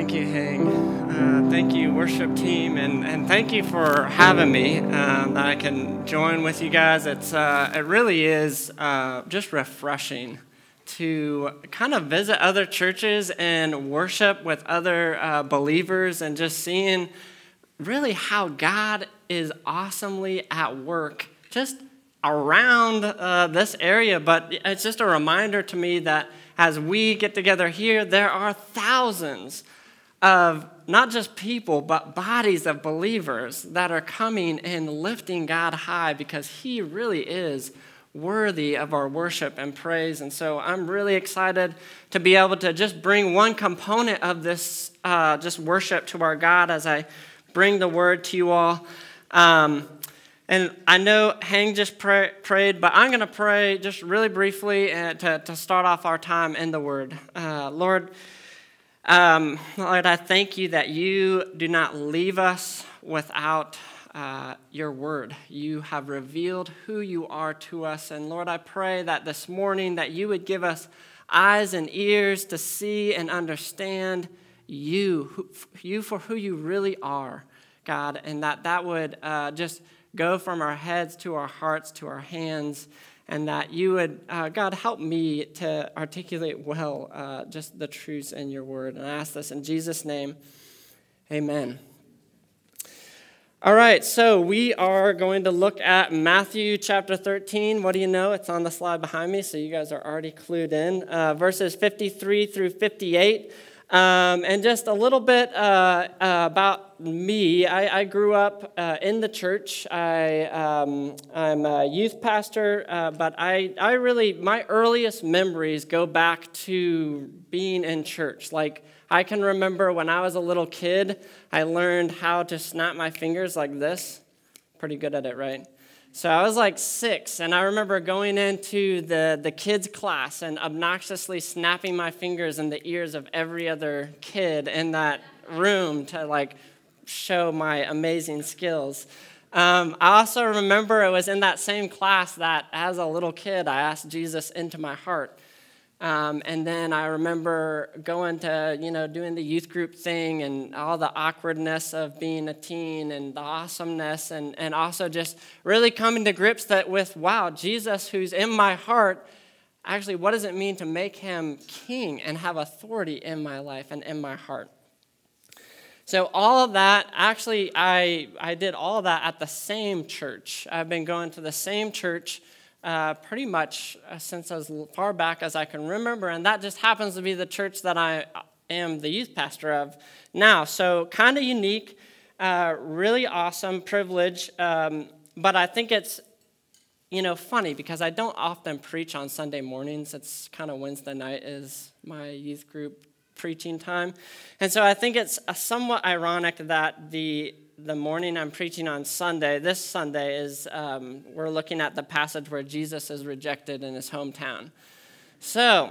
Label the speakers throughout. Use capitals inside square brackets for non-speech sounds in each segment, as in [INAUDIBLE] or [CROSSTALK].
Speaker 1: Thank you, Hang. Uh, thank you, worship team, and, and thank you for having me. Um, that I can join with you guys. It's uh, it really is uh, just refreshing to kind of visit other churches and worship with other uh, believers, and just seeing really how God is awesomely at work just around uh, this area. But it's just a reminder to me that as we get together here, there are thousands of not just people, but bodies of believers that are coming and lifting God high because He really is worthy of our worship and praise. And so I'm really excited to be able to just bring one component of this uh, just worship to our God as I bring the word to you all. Um, and I know Hang just pray, prayed, but I'm going to pray just really briefly uh, to, to start off our time in the Word. Uh, Lord, um, Lord, I thank you that you do not leave us without uh, your Word. You have revealed who you are to us. And Lord, I pray that this morning that you would give us eyes and ears to see and understand you, you for who you really are, God, and that that would uh, just go from our heads to our hearts to our hands, and that you would, uh, God, help me to articulate well uh, just the truths in your word. And I ask this in Jesus' name. Amen. All right, so we are going to look at Matthew chapter 13. What do you know? It's on the slide behind me, so you guys are already clued in. Uh, verses 53 through 58. Um, and just a little bit uh, uh, about me. I, I grew up uh, in the church. I, um, I'm a youth pastor, uh, but I, I really, my earliest memories go back to being in church. Like, I can remember when I was a little kid, I learned how to snap my fingers like this. Pretty good at it, right? So I was like six, and I remember going into the, the kids' class and obnoxiously snapping my fingers in the ears of every other kid in that room to like show my amazing skills. Um, I also remember it was in that same class that as a little kid, I asked Jesus into my heart. Um, and then I remember going to, you know, doing the youth group thing and all the awkwardness of being a teen and the awesomeness, and, and also just really coming to grips that with, wow, Jesus, who's in my heart, actually, what does it mean to make him king and have authority in my life and in my heart? So, all of that, actually, I, I did all of that at the same church. I've been going to the same church uh, pretty much uh, since as far back as I can remember, and that just happens to be the church that I uh, am the youth pastor of now. So, kind of unique, uh, really awesome privilege, um, but I think it's you know funny because I don't often preach on Sunday mornings. It's kind of Wednesday night is my youth group preaching time, and so I think it's uh, somewhat ironic that the the morning I'm preaching on Sunday, this Sunday, is um, we're looking at the passage where Jesus is rejected in his hometown. So,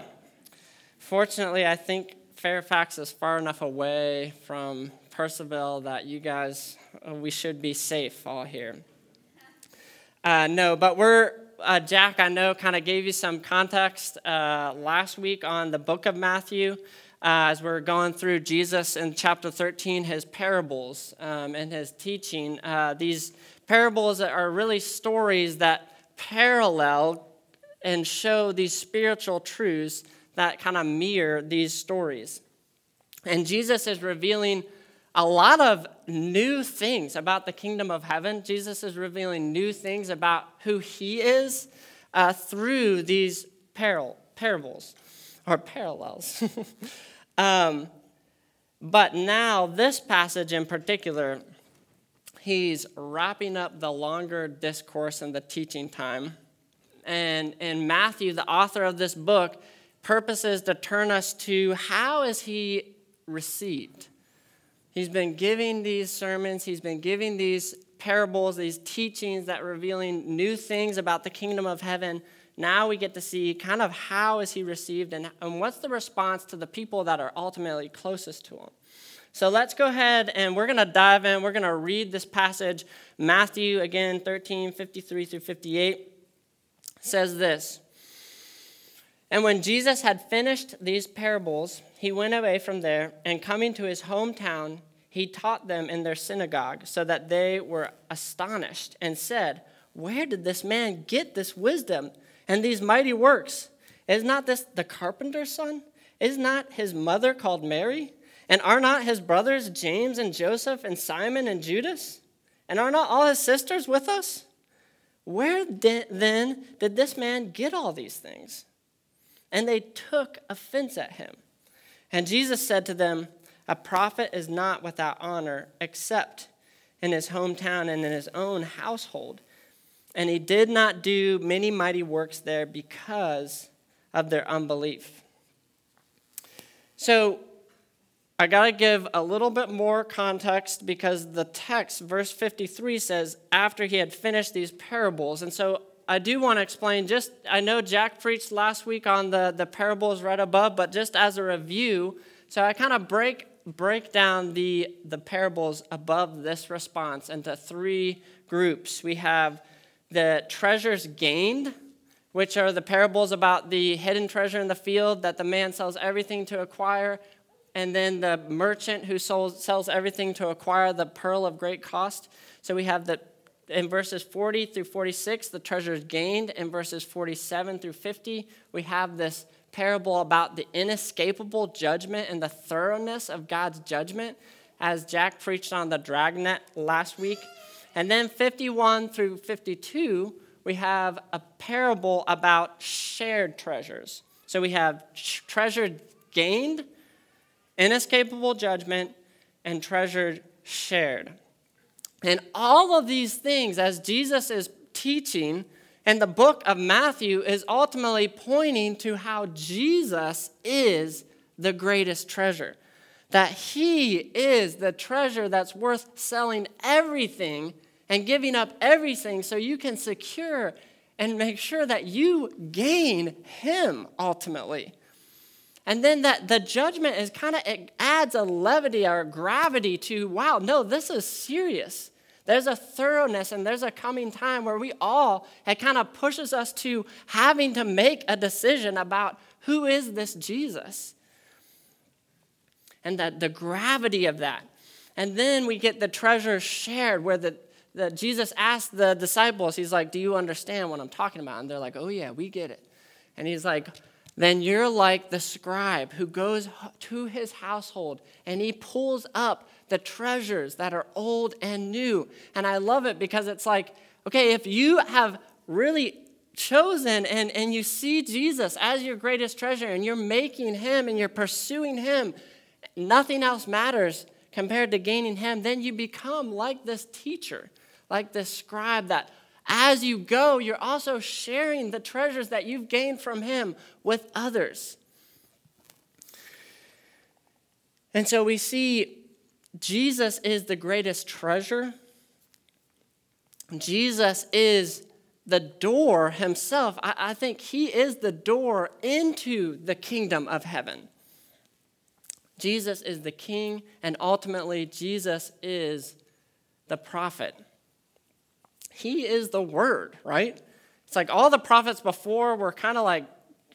Speaker 1: fortunately, I think Fairfax is far enough away from Purcellville that you guys, uh, we should be safe all here. Uh, no, but we're, uh, Jack, I know, kind of gave you some context uh, last week on the book of Matthew uh, as we're going through Jesus in chapter 13, his parables um, and his teaching. Uh, these parables are really stories that parallel and show these spiritual truths that kind of mirror these stories. And Jesus is revealing a lot of new things about the kingdom of heaven. Jesus is revealing new things about who he is uh, through these par- parables or parallels. [LAUGHS] Um, but now, this passage in particular, he's wrapping up the longer discourse and the teaching time. And in Matthew, the author of this book, purposes to turn us to how is he received? He's been giving these sermons, he's been giving these parables, these teachings that revealing new things about the kingdom of heaven now we get to see kind of how is he received and, and what's the response to the people that are ultimately closest to him. So let's go ahead and we're going to dive in. We're going to read this passage. Matthew, again, 13, 53 through 58, says this And when Jesus had finished these parables, he went away from there, and coming to his hometown, he taught them in their synagogue, so that they were astonished and said, Where did this man get this wisdom and these mighty works? Is not this the carpenter's son? Is not his mother called Mary? And are not his brothers James and Joseph and Simon and Judas? And are not all his sisters with us? Where then did this man get all these things? And they took offense at him. And Jesus said to them, A prophet is not without honor except in his hometown and in his own household. And he did not do many mighty works there because of their unbelief. So, I got to give a little bit more context because the text, verse 53, says, after he had finished these parables. And so I do want to explain just, I know Jack preached last week on the, the parables right above, but just as a review, so I kind of break break down the, the parables above this response into three groups. We have the treasures gained, which are the parables about the hidden treasure in the field that the man sells everything to acquire, and then the merchant who sells, sells everything to acquire the pearl of great cost. So we have the in verses 40 through 46, the treasures gained. In verses 47 through 50, we have this parable about the inescapable judgment and the thoroughness of God's judgment, as Jack preached on the dragnet last week. And then 51 through 52, we have a parable about shared treasures. So we have treasure gained, inescapable judgment, and treasure shared. And all of these things, as Jesus is teaching, and the book of Matthew is ultimately pointing to how Jesus is the greatest treasure. That he is the treasure that's worth selling everything and giving up everything so you can secure and make sure that you gain him ultimately. And then that the judgment is kind of it adds a levity or a gravity to wow, no, this is serious. There's a thoroughness and there's a coming time where we all, it kind of pushes us to having to make a decision about who is this Jesus? And that the gravity of that. And then we get the treasure shared where the, Jesus asked the disciples, he's like, Do you understand what I'm talking about? And they're like, Oh, yeah, we get it. And he's like, then you're like the scribe who goes to his household and he pulls up the treasures that are old and new. And I love it because it's like, okay, if you have really chosen and, and you see Jesus as your greatest treasure and you're making him and you're pursuing him, nothing else matters compared to gaining him, then you become like this teacher, like this scribe that as you go, you're also sharing the treasures that you've gained from Him with others. And so we see Jesus is the greatest treasure. Jesus is the door himself. I, I, think he is the door into the kingdom of heaven. Jesus is the king, and ultimately, Jesus is the prophet. He is the Word, right? It's like all the prophets before were kind of like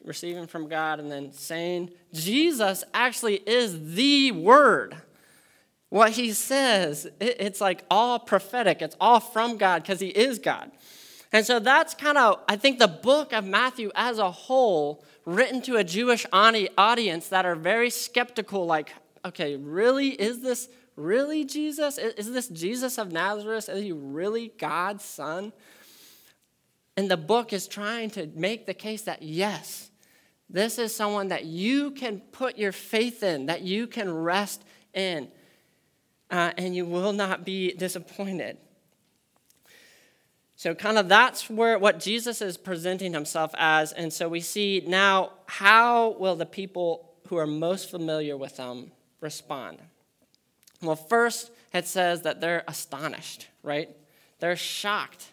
Speaker 1: receiving from God and then saying, Jesus actually is the Word. What he says, it's like all prophetic, it's all from God because he is God. And so that's kind of, I think, the book of Matthew as a whole, written to a Jewish audience that are very skeptical, like, okay, really? Is this Really, Jesus? Is this Jesus of Nazareth? Is he really God's son? And the book is trying to make the case that yes, this is someone that you can put your faith in, that you can rest in, uh, and you will not be disappointed. So, kind of that's where what Jesus is presenting himself as. And so we see now how will the people who are most familiar with him respond? Well, first, it says that they're astonished, right? They're shocked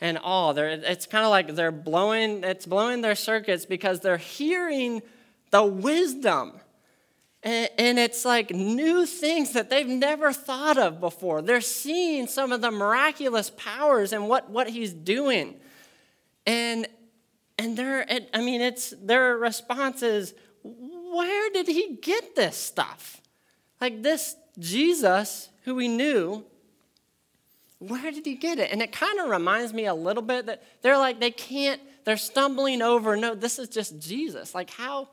Speaker 1: and awe. They're, it's kind of like they're blowing, it's blowing their circuits because they're hearing the wisdom. And, it's like new things that they've never thought of before. They're seeing some of the miraculous powers and what, what he's doing. And and their, I mean, it's their response is, where did he get this stuff? Like this Jesus who we knew, where did he get it? And it kind of reminds me a little bit that they're like, they can't, they're stumbling over. No, this is just Jesus. Like, how?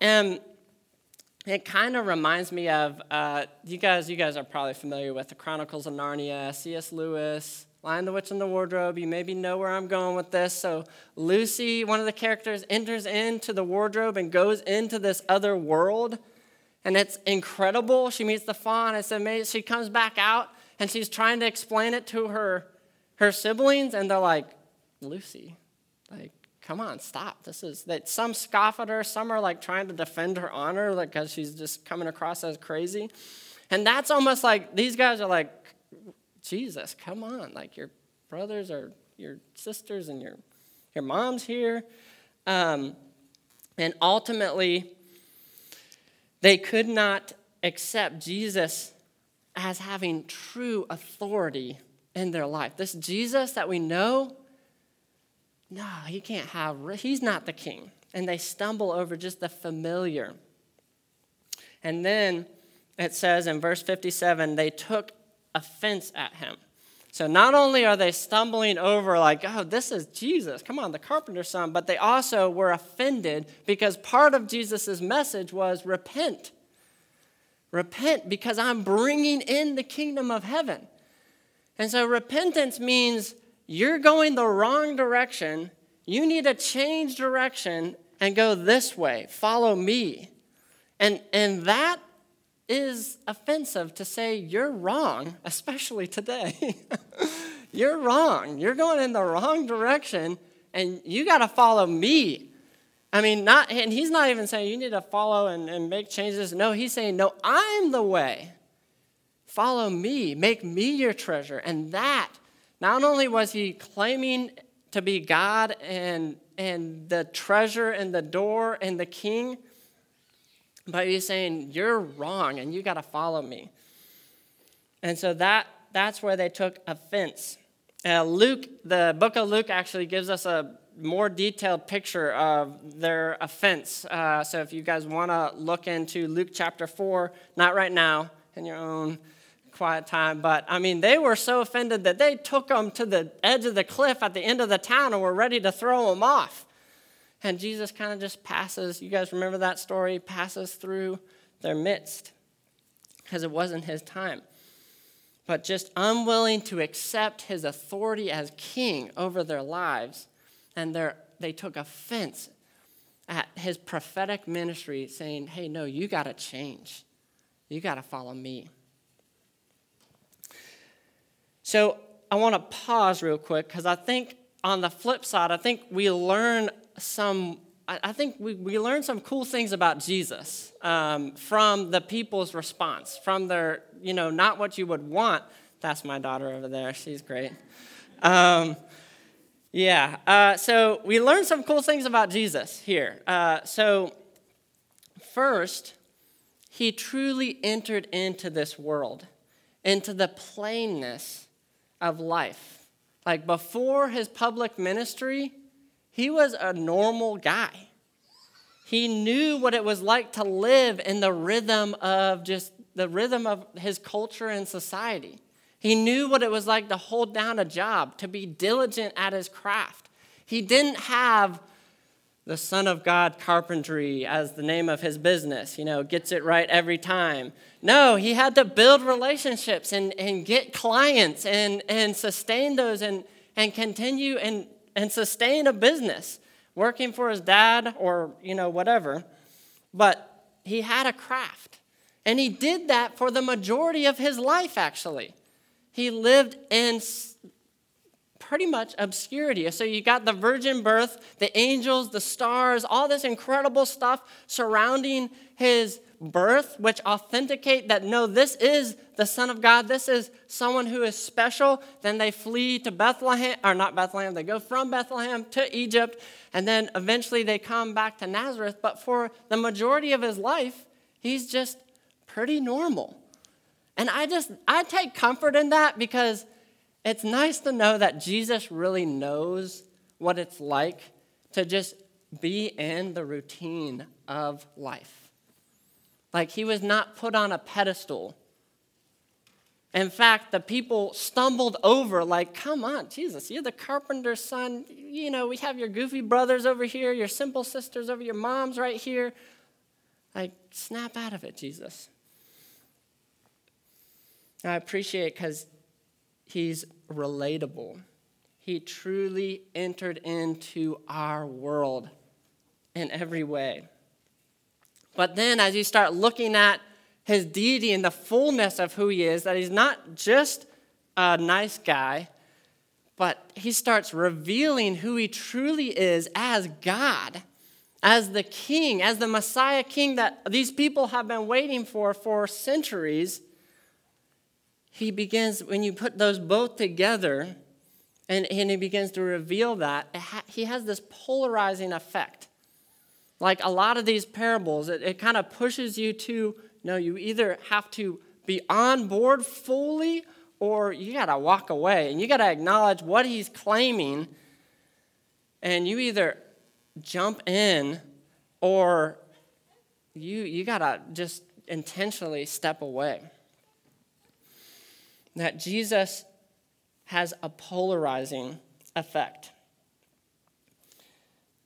Speaker 1: And it kind of reminds me of uh, you guys. You guys are probably familiar with the Chronicles of Narnia, C.S. Lewis, Lion, the Witch, and the Wardrobe. You maybe know where I'm going with this. So Lucy, one of the characters, enters into the wardrobe and goes into this other world, and it's incredible. She meets the faun. It's amazing. She comes back out and she's trying to explain it to her her siblings, and they're like, Lucy, like come on, stop. This is that some scoff at her, some are like trying to defend her honor because like, she's just coming across as crazy. And that's almost like these guys are like, Jesus, come on. Like your brothers or your sisters and your your mom's here. Um, and ultimately, they could not accept Jesus as having true authority in their life. This Jesus that we know no, he can't have, he's not the king. And they stumble over just the familiar. And then it says in verse 57 they took offense at him. So not only are they stumbling over, like, oh, this is Jesus, come on, the carpenter's son, but they also were offended because part of Jesus' message was repent. Repent because I'm bringing in the kingdom of heaven. And so repentance means you're going the wrong direction. You need to change direction and go this way. Follow me. And, and that is offensive to say you're wrong, especially today. [LAUGHS] you're wrong. You're going in the wrong direction, and you got to follow me. I mean, not, and he's not even saying you need to follow and, and make changes. No, he's saying, no, I'm the way. Follow me. Make me your treasure. And that not only was he claiming to be God and, and the treasure and the door and the king, but he's saying, You're wrong and you got to follow me. And so that, that's where they took offense. Uh, Luke, the book of Luke actually gives us a more detailed picture of their offense. Uh, so if you guys want to look into Luke chapter 4, not right now, in your own quiet time. But I mean, they were so offended that they took them to the edge of the cliff at the end of the town and were ready to throw them off. And Jesus kind of just passes, you guys remember that story? Passes through their midst because it wasn't his time. But just unwilling to accept his authority as king over their lives. And they they took offense at his prophetic ministry, saying, Hey, no, you got to change. You got to follow me. So I want to pause real quick because I think on the flip side, I think we learn some. I think we, we learn some cool things about Jesus um, from the people's response, from their, you know, not what you would want. That's my daughter over there. She's great. Um, yeah. Uh, so we learned some cool things about Jesus here. Uh, so, first, he truly entered into this world, into the plainness of life. Like before his public ministry, he was a normal guy. He knew what it was like to live in the rhythm of just the rhythm of his culture and society. He knew what it was like to hold down a job, to be diligent at his craft. He didn't have the Son of God Carpentry as the name of his business, you know, gets it right every time. No, he had to build relationships and, and get clients and, and sustain those and, and continue and, and sustain a business, working for his dad or, you know, whatever. But he had a craft. And he did that for the majority of his life, actually. He lived in pretty much obscurity. So you got the virgin birth, the angels, the stars, all this incredible stuff surrounding his birth, which authenticate that no, this is the Son of God, this is someone who is special. Then they flee to Bethlehem, or not Bethlehem, they go from Bethlehem to Egypt, and then eventually they come back to Nazareth. But for the majority of his life, he's just pretty normal. And I just, I take comfort in that because it's nice to know that Jesus really knows what it's like to just be in the routine of life. Like he was not put on a pedestal. In fact, the people stumbled over, like, come on, Jesus, you're the carpenter's son. You know, we have your goofy brothers over here, your simple sisters over your mom's right here. Like, snap out of it, Jesus. I appreciate because he's relatable. He truly entered into our world in every way. But then, as you start looking at his deity and the fullness of who he is, that he's not just a nice guy, but he starts revealing who he truly is as God, as the king, as the Messiah king that these people have been waiting for for centuries. He begins, when you put those both together, and, and he begins to reveal that, ha- he has this polarizing effect. Like a lot of these parables, it, it kind of pushes you to no, you either have to be on board fully or you got to walk away and you got to acknowledge what he's claiming and you either jump in or you, you got to just intentionally step away. That Jesus has a polarizing effect.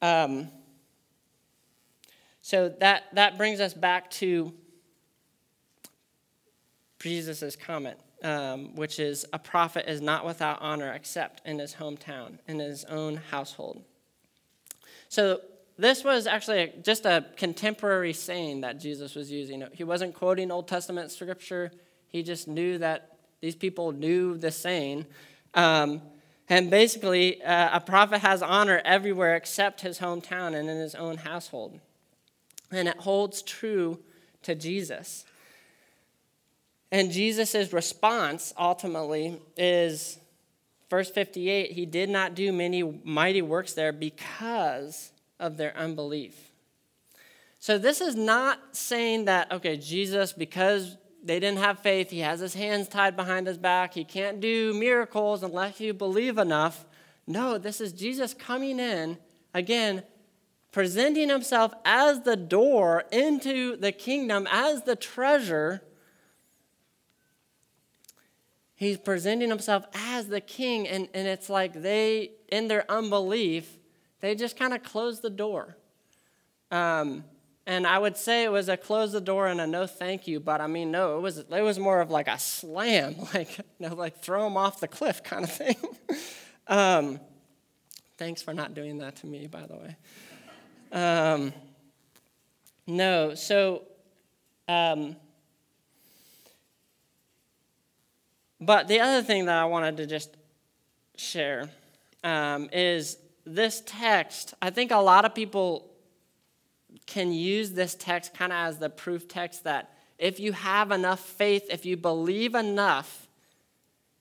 Speaker 1: Um, so that, that brings us back to Jesus' comment, um, which is a prophet is not without honor except in his hometown, in his own household. So this was actually a, just a contemporary saying that Jesus was using. He wasn't quoting Old Testament scripture. He just knew that these people knew the saying. Um, and basically, uh, a prophet has honor everywhere except his hometown and in his own household. And it holds true to Jesus. And Jesus' response ultimately is verse 58 He did not do many mighty works there because of their unbelief. So, this is not saying that, okay, Jesus, because they didn't have faith, he has his hands tied behind his back, he can't do miracles unless you believe enough. No, this is Jesus coming in, again, presenting himself as the door into the kingdom, as the treasure he's presenting himself as the king, and, and it's like they, in their unbelief, they just kind of close the door. Um, and I would say it was a close the door and a no thank you, but I mean, no, it was, it was more of like a slam, [LAUGHS] like, you know, like throw them off the cliff kind of thing. [LAUGHS] um, thanks for not doing that to me, by the way. Um, no, so um, But the other thing that I wanted to just share um, is this text. I think a lot of people can use this text kind of as the proof text that if you have enough faith, if you believe enough,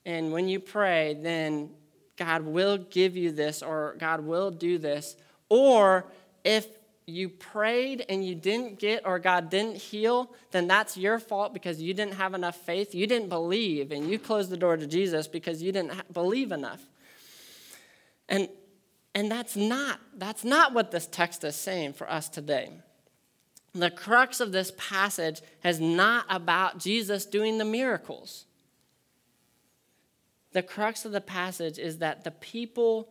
Speaker 1: and when you pray, then God will give you this or God will do this. Or if you prayed and you didn't get or God didn't heal, then that's your fault because you didn't have enough faith. You didn't believe and you closed the door to Jesus because you didn't believe enough. And and that's not that's not what this text is saying for us today. The crux of this passage is not about Jesus doing the miracles. The crux of the passage is that the people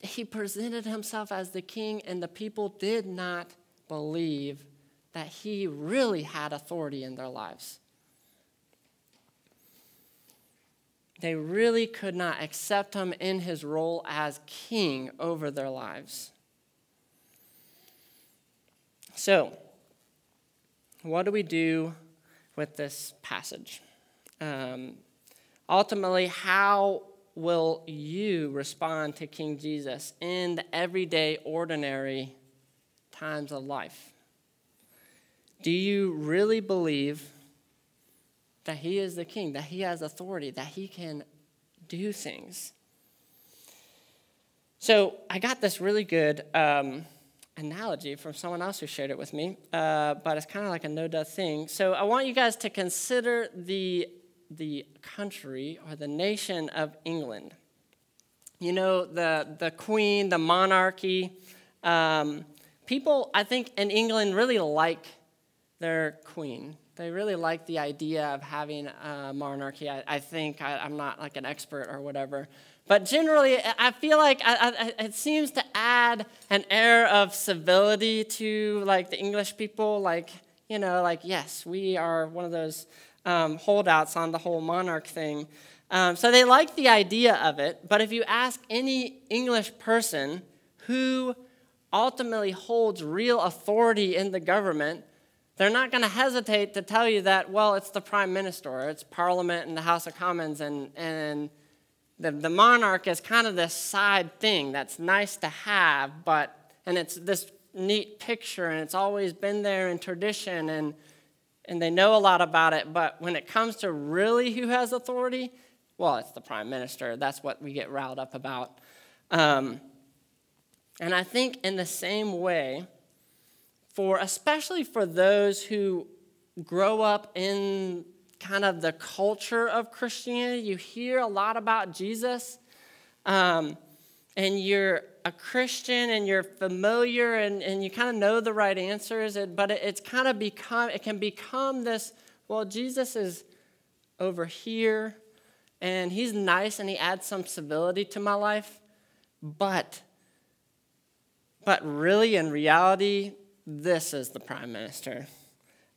Speaker 1: he presented himself as the king, and the people did not believe that he really had authority in their lives. They really could not accept him in his role as king over their lives. So, what do we do with this passage? Um, ultimately, how will you respond to King Jesus in the everyday, ordinary times of life? Do you really believe that He is the King, that He has authority, that He can do things? So I got this really good um, analogy from someone else who shared it with me, uh, but it's kind of like a no duh thing. So I want you guys to consider the the country or the nation of England. you know, the, the queen, the monarchy. Um, people, I think, in England really like their queen. They really like the idea of having a monarchy. I, I think I, am not like an expert or whatever, but generally, I feel like I, I, it seems to add an air of civility to like the English people. Like you know, like yes, we are one of those um, holdouts on the whole monarch thing. Um, so they like the idea of it, but if you ask any English person who ultimately holds real authority in the government, they're not going to hesitate to tell you that, well, it's the prime minister, or it's parliament and the House of Commons, and, and the, the monarch is kind of this side thing that's nice to have, but, and it's this neat picture, and it's always been there in tradition, and, and they know a lot about it, but when it comes to really who has authority, well, it's the prime minister. That's what we get riled up about. Um, and I think in the same way, for especially for those who grow up in kind of the culture of Christianity, you hear a lot about Jesus, um, and you're a Christian and you're familiar and, and you kind of know the right answers, but it, it's kind of become, it can become this, well, Jesus is over here and he's nice and he adds some civility to my life. But, but really, in reality, this is the prime minister.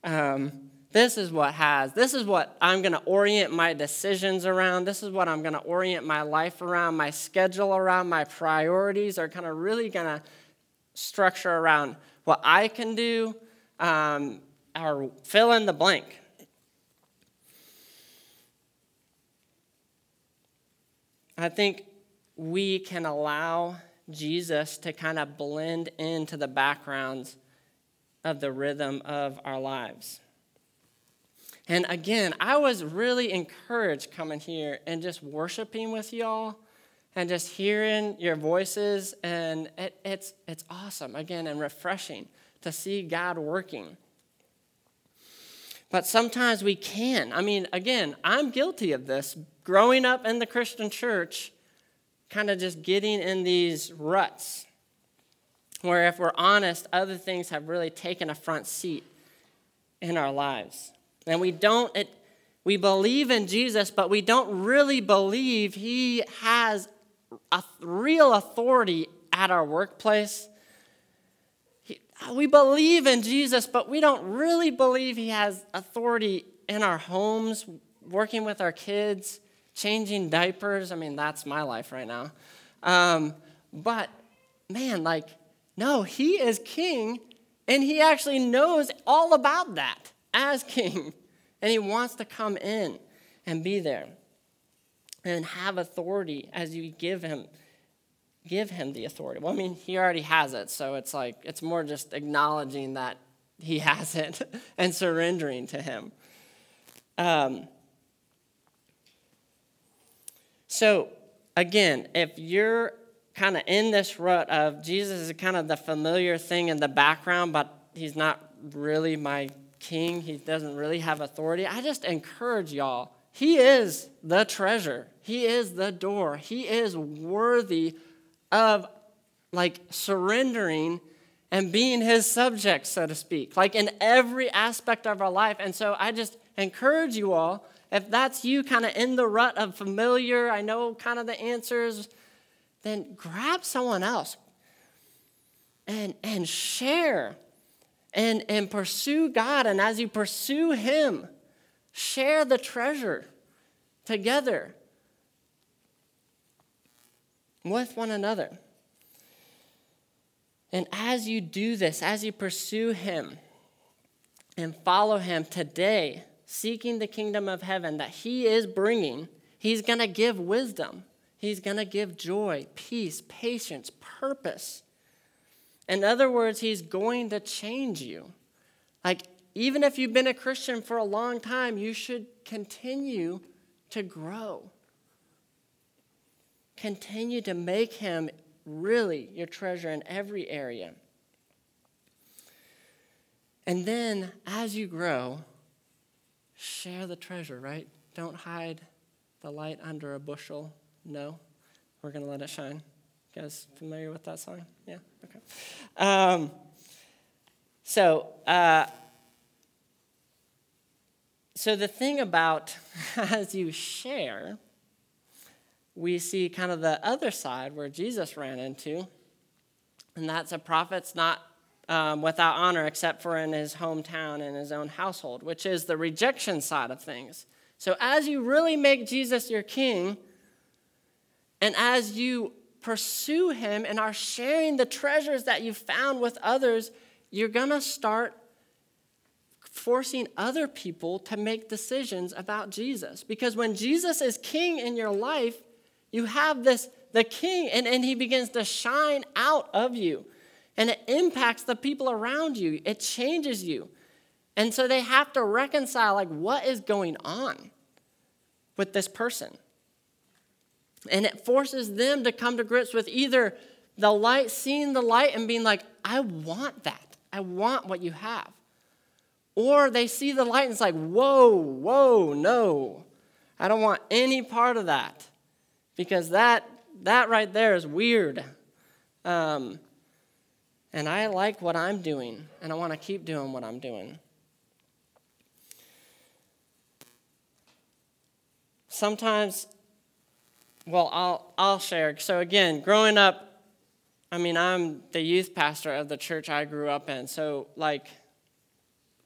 Speaker 1: Um, this is what has, this is what I'm going to orient my decisions around. This is what I'm going to orient my life around, my schedule around, my priorities are kind of really going to structure around what I can do um, or fill in the blank. I think we can allow Jesus to kind of blend into the backgrounds of the rhythm of our lives. And again, I was really encouraged coming here and just worshiping with y'all and just hearing your voices. And it, it's, it's awesome, again, and refreshing to see God working. But sometimes we can. I mean, again, I'm guilty of this growing up in the Christian church, kind of just getting in these ruts where, if we're honest, other things have really taken a front seat in our lives. And we don't, it, we believe in Jesus, but we don't really believe he has a real authority at our workplace. We believe in Jesus, but we don't really believe he has authority in our homes, working with our kids, changing diapers. I mean, that's my life right now. Um, but man, like, no, he is king, and he actually knows all about that as king. And he wants to come in and be there and have authority as you give him give him the authority. Well, I mean, he already has it, so it's like it's more just acknowledging that he [LAUGHS] has it and surrendering to him. Um, so, again, if you're kind of in this rut of Jesus is kind of the familiar thing in the background, but he's not really my king, he doesn't really have authority, I just encourage y'all. He is the treasure, he is the door, he is worthy of like surrendering and being his subject, so to speak, like in every aspect of our life. And so I just encourage you all if that's you kind of in the rut of familiar, I know kind of the answers, then grab someone else and, and share and, and pursue God. And as you pursue Him, share the treasure together with one another. And as you do this, as you pursue Him and follow Him today, seeking the kingdom of heaven that He is bringing, He's going to give wisdom. He's going to give joy, peace, patience, purpose. In other words, He's going to change you. Like, even if you've been a Christian for a long time, you should continue to grow. Continue to make Him really your treasure in every area. And then, as you grow, share the treasure, right? Don't hide the light under a bushel. No. We're going to let it shine. You guys familiar with that song? Yeah? Okay. Um, so, uh, so the thing about [LAUGHS] as you share, we see kind of the other side where Jesus ran into, and that's a prophet's not um, without honor except for in his hometown and his own household, which is the rejection side of things. So as you really make Jesus your king, and as you pursue him and are sharing the treasures that you found with others, you're going to start forcing other people to make decisions about Jesus. Because when Jesus is king in your life, you have this, the king, and, and he begins to shine out of you. And it impacts the people around you, it changes you. And so they have to reconcile, like, what is going on with this person? And it forces them to come to grips with either the light, seeing the light and being like, I want that. I want what you have. Or they see the light and it's like, whoa, whoa, no. I don't want any part of that because that, that right there is weird. Um, and I like what I'm doing, and I want to keep doing what I'm doing. Sometimes, well, I'll, I'll share. So, again, growing up, I mean, I'm the youth pastor of the church I grew up in. So, like,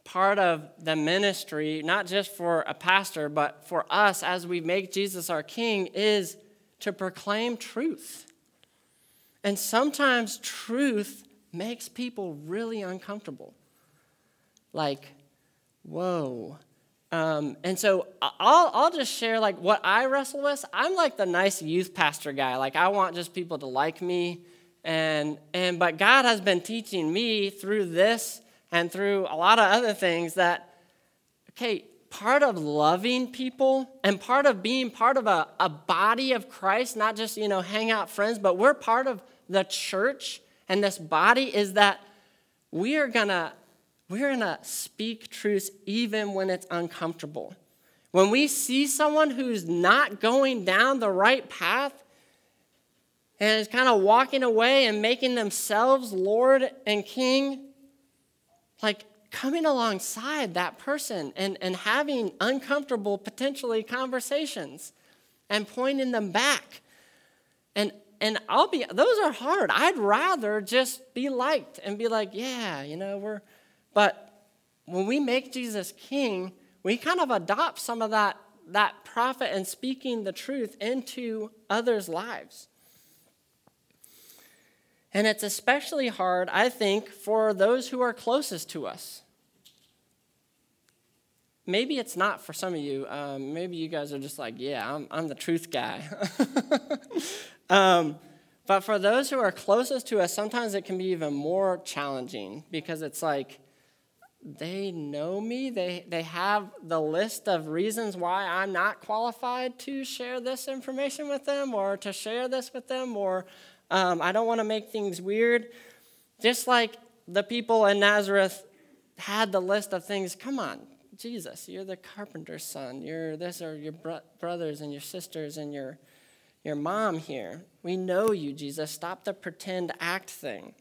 Speaker 1: part of the ministry, not just for a pastor, but for us as we make Jesus our King, is to proclaim truth. And sometimes truth makes people really uncomfortable. Like, whoa. Um, and so I'll, I'll just share like what I wrestle with. I'm like the nice youth pastor guy. Like I want just people to like me. And, and but God has been teaching me through this and through a lot of other things that, okay, part of loving people and part of being part of a, a body of Christ, not just, you know, hang out friends, but we're part of the church and this body is that we are gonna we're gonna speak truth even when it's uncomfortable. When we see someone who's not going down the right path and is kind of walking away and making themselves Lord and King, like coming alongside that person and, and having uncomfortable, potentially, conversations and pointing them back. And, and I'll be, those are hard. I'd rather just be liked and be like, yeah, you know, we're, but when we make Jesus king, we kind of adopt some of that, that prophet and speaking the truth into others' lives. And it's especially hard, I think, for those who are closest to us. Maybe it's not for some of you. Um, maybe you guys are just like, yeah, I'm, I'm the truth guy. [LAUGHS] um, but for those who are closest to us, sometimes it can be even more challenging because it's like they know me. They, they have the list of reasons why I'm not qualified to share this information with them or to share this with them or um, I don't want to make things weird. Just like the people in Nazareth had the list of things, come on, Jesus, you're the carpenter's son. You're this or your bro- brothers and your sisters and your, your mom here. We know you, Jesus. Stop the pretend act thing.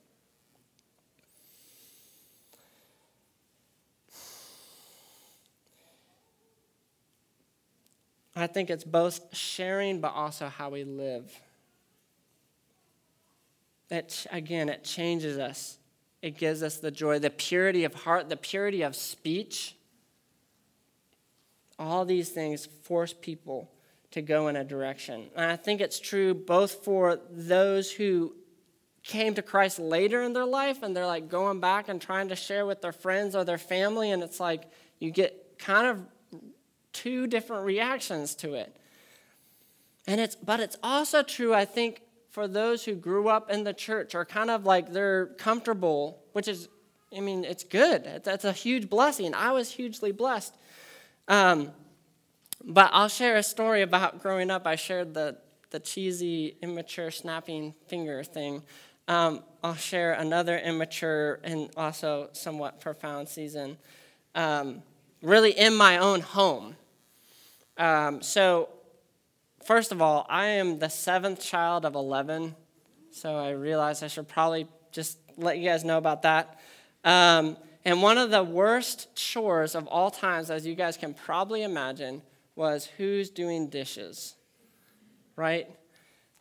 Speaker 1: I think it's both sharing but also how we live. It, again, it changes us. It gives us the joy, the purity of heart, the purity of speech. All these things force people to go in a direction. And I think it's true both for those who came to Christ later in their life and they're like going back and trying to share with their friends or their family, and it's like you get kind of two different reactions to it. And it's but it's also true, I think, for those who grew up in the church are kind of like they're comfortable, which is, I mean, it's good. That's a huge blessing. I was hugely blessed. Um, but I'll share a story about growing up. I shared the, the cheesy, immature, snapping finger thing. Um, I'll share another immature and also somewhat profound season, um, really in my own home. Um, so first of all, I am the seventh child of 11, so I realize I should probably just let you guys know about that. Um, and one of the worst chores of all times, as you guys can probably imagine, was who's doing dishes, right?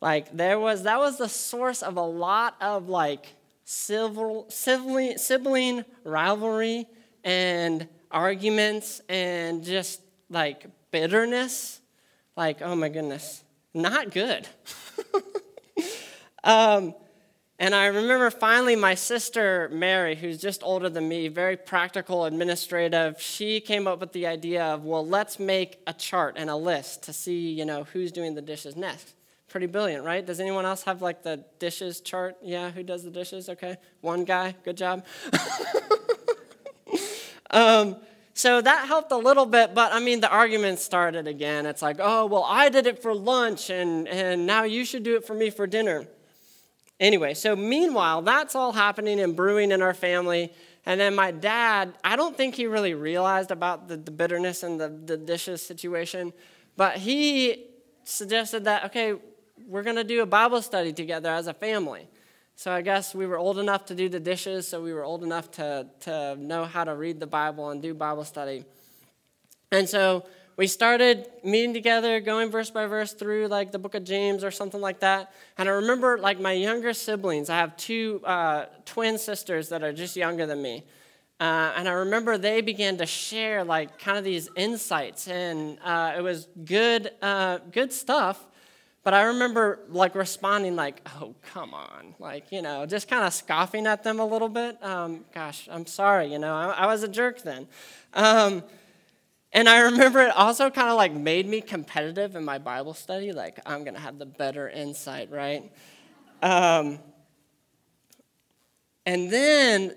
Speaker 1: Like there was that was the source of a lot of like civil, sibling, sibling rivalry and arguments and just like bitterness. Like, oh my goodness, not good. [LAUGHS] um, and I remember finally my sister Mary, who's just older than me, very practical, administrative, she came up with the idea of, well, let's make a chart and a list to see, you know, who's doing the dishes next. Pretty brilliant, right? Does anyone else have like the dishes chart? Yeah, who does the dishes? Okay. One guy, good job. [LAUGHS] um, so that helped a little bit, but I mean, the argument started again. It's like, oh, well, I did it for lunch, and, and now you should do it for me for dinner. Anyway, so meanwhile, that's all happening and brewing in our family. And then my dad, I don't think he really realized about the, the bitterness and the, the dishes situation, but he suggested that, okay, we're going to do a Bible study together as a family. So I guess we were old enough to do the dishes, so we were old enough to, to know how to read the Bible and do Bible study. And so we started meeting together, going verse by verse through like the book of James or something like that. And I remember like my younger siblings, I have two uh, twin sisters that are just younger than me. Uh, and I remember they began to share like kind of these insights, and uh, it was good, uh, good stuff. But I remember like responding like, "Oh, come on!" Like you know, just kind of scoffing at them a little bit. Um, gosh, I'm sorry. You know, I, I was a jerk then. Um, and I remember it also kind of like made me competitive in my Bible study. Like, I'm to have the better insight, right? Um, and then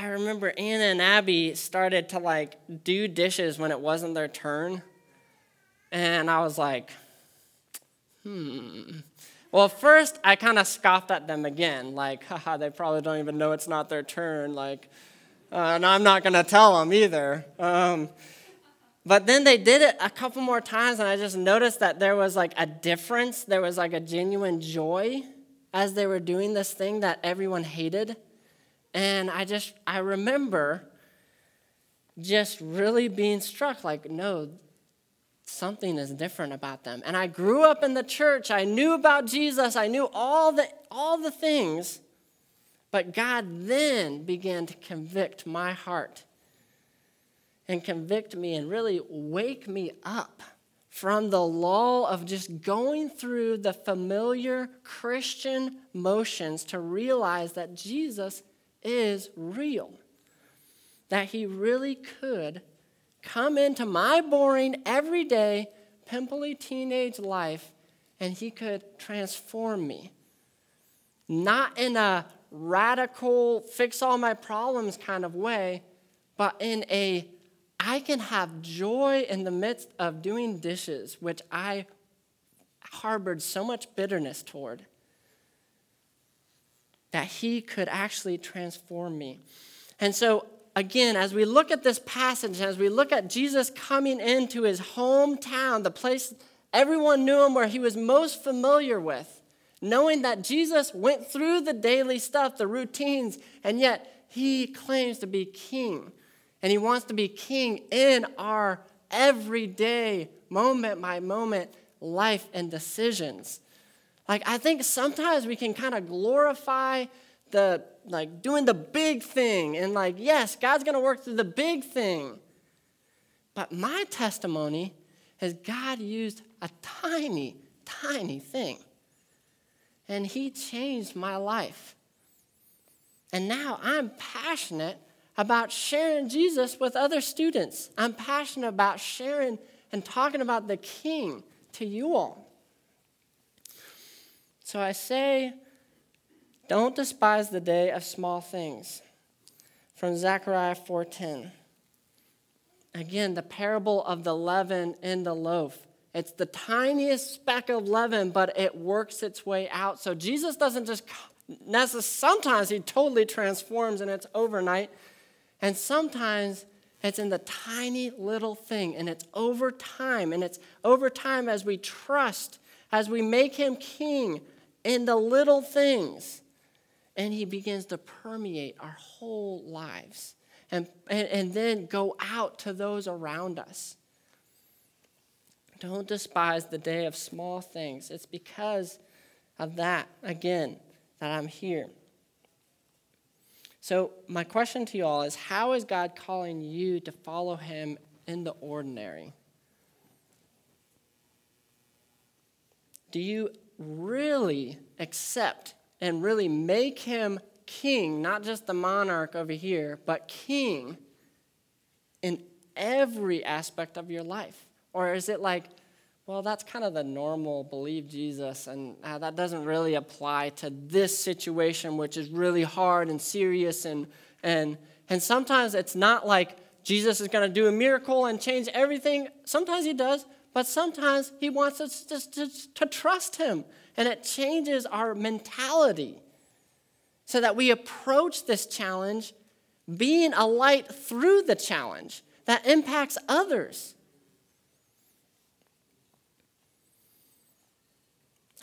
Speaker 1: I remember Anna and Abby started to like do dishes when it wasn't their turn. And I was like, hmm. Well, first I kind of scoffed at them again, like, haha, they probably don't even know it's not their turn. Like, uh, and I'm not going to tell them either. Um, but then they did it a couple more times, and I just noticed that there was like a difference. There was like a genuine joy as they were doing this thing that everyone hated. And I just, I remember just really being struck like, no, something is different about them. And I grew up in the church. I knew about Jesus. I knew all the, all the things. But God then began to convict my heart and convict me and really wake me up from the lull of just going through the familiar Christian motions to realize that Jesus is real. That he really could come into my boring, everyday, pimply teenage life and he could transform me. Not in a radical, fix all my problems kind of way, but in a I can have joy in the midst of doing dishes, which I harbored so much bitterness toward, that He could actually transform me. And so, again, as we look at this passage, as we look at Jesus coming into his hometown, the place everyone knew him, where he was most familiar with, knowing that Jesus went through the daily stuff, the routines, and yet he claims to be king. And He wants to be king in our everyday, moment by moment life and decisions. Like, I think sometimes we can kind of glorify the, like, doing the big thing and, like, yes, God's going to work through the big thing. But my testimony is God used a tiny, tiny thing. And He changed my life. And now I'm passionate about sharing Jesus with other students. I'm passionate about sharing and talking about the King to you all. So I say, don't despise the day of small things. From Zechariah 4:10. Again, the parable of the leaven in the loaf. It's the tiniest speck of leaven, but it works its way out. So Jesus doesn't just sometimes he totally transforms and it's overnight. And sometimes it's in the tiny little thing, and it's over time. And it's over time as we trust as we make him king in the little things. And he begins to permeate our whole lives and, and, and then go out to those around us. Don't despise the day of small things. It's because of that, again, that I'm here. So, my question to you all is how is God calling you to follow him in the ordinary? Do you really accept and really make him king, not just the monarch over here, but king in every aspect of your life? Or is it like, well, that's kind of the normal believe Jesus, and uh, that doesn't really apply to this situation, which is really hard and serious. And, and, and sometimes it's not like Jesus is going to do a miracle and change everything. Sometimes he does, but sometimes he wants us just to, to trust him, and it changes our mentality so that we approach this challenge being a light through the challenge that impacts others.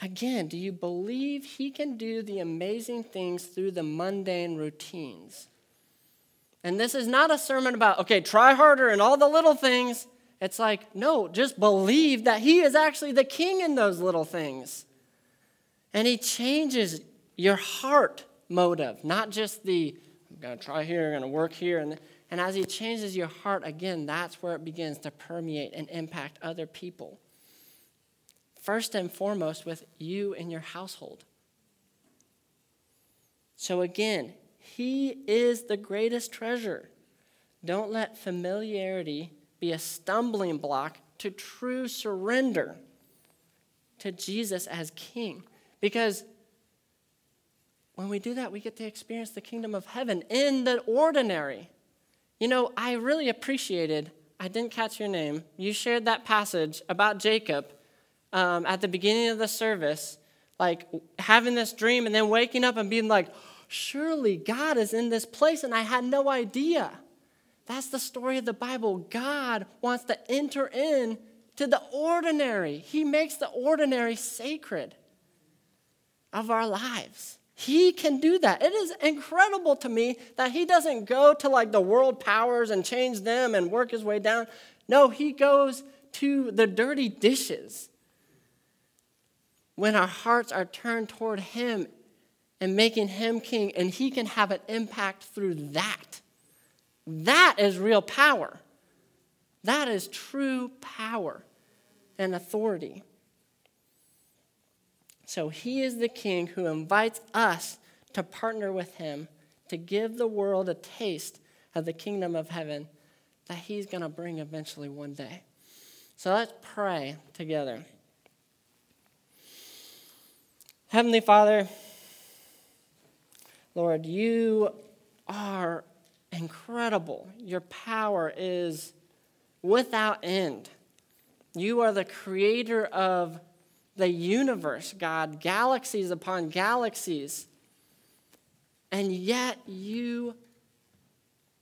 Speaker 1: Again, do you believe he can do the amazing things through the mundane routines? And this is not a sermon about, okay, try harder in all the little things. It's like, no, just believe that he is actually the king in those little things. And he changes your heart motive, not just the, I'm going to try here, I'm going to work here. And, and as he changes your heart, again, that's where it begins to permeate and impact other people first and foremost with you and your household. So, again, He is the greatest treasure. Don't let familiarity be a stumbling block to true surrender to Jesus as King. Because when we do that, we get to experience the kingdom of heaven in the ordinary. You know, I really appreciated, I didn't catch your name, you shared that passage about Jacob um, at the beginning of the service, like having this dream and then waking up and being like, surely God is in this place, and I had no idea. That's the story of the Bible. God wants to enter in to the ordinary. He makes the ordinary sacred of our lives. He can do that. It is incredible to me that he doesn't go to like the world powers and change them and work his way down. No, he goes to the dirty dishes when our hearts are turned toward Him and making Him king, and He can have an impact through that. That is real power. That is true power and authority. So He is the King who invites us to partner with Him to give the world a taste of the kingdom of heaven that He's going to bring eventually one day. So let's pray together. Heavenly Father, Lord, you are incredible. Your power is without end. You are the creator of the universe, God, galaxies upon galaxies. And yet you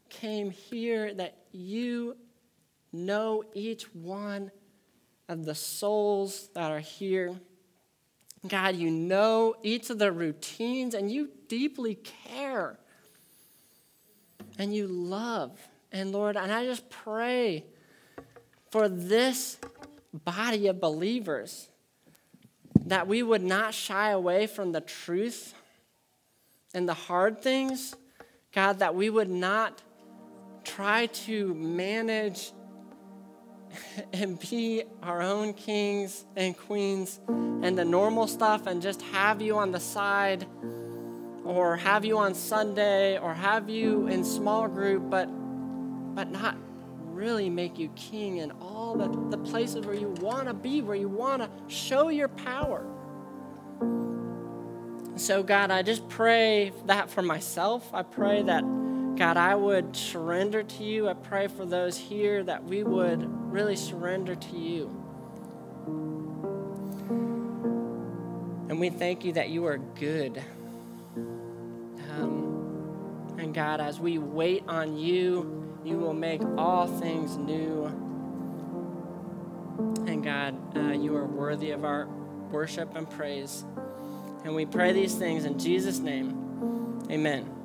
Speaker 1: came here that you know each one of the souls that are here. God, you know each of the routines and you deeply care and you love. And Lord, and I just pray for this body of believers that we would not shy away from the truth and the hard things. God, that we would not try to manage [LAUGHS] and be our own kings and queens and the normal stuff and just have you on the side or have you on Sunday or have you in small group but but not really make you king in the, the places where you want to be, where you want to show your power. So, God, I just pray that for myself. I pray that God, I would surrender to you. I pray for those here that we would really surrender to you. And we thank you that you are good. Um, and God, as we wait on you, you will make all things new. And God, uh, you are worthy of our worship and praise. And we pray these things in Jesus' name. Amen.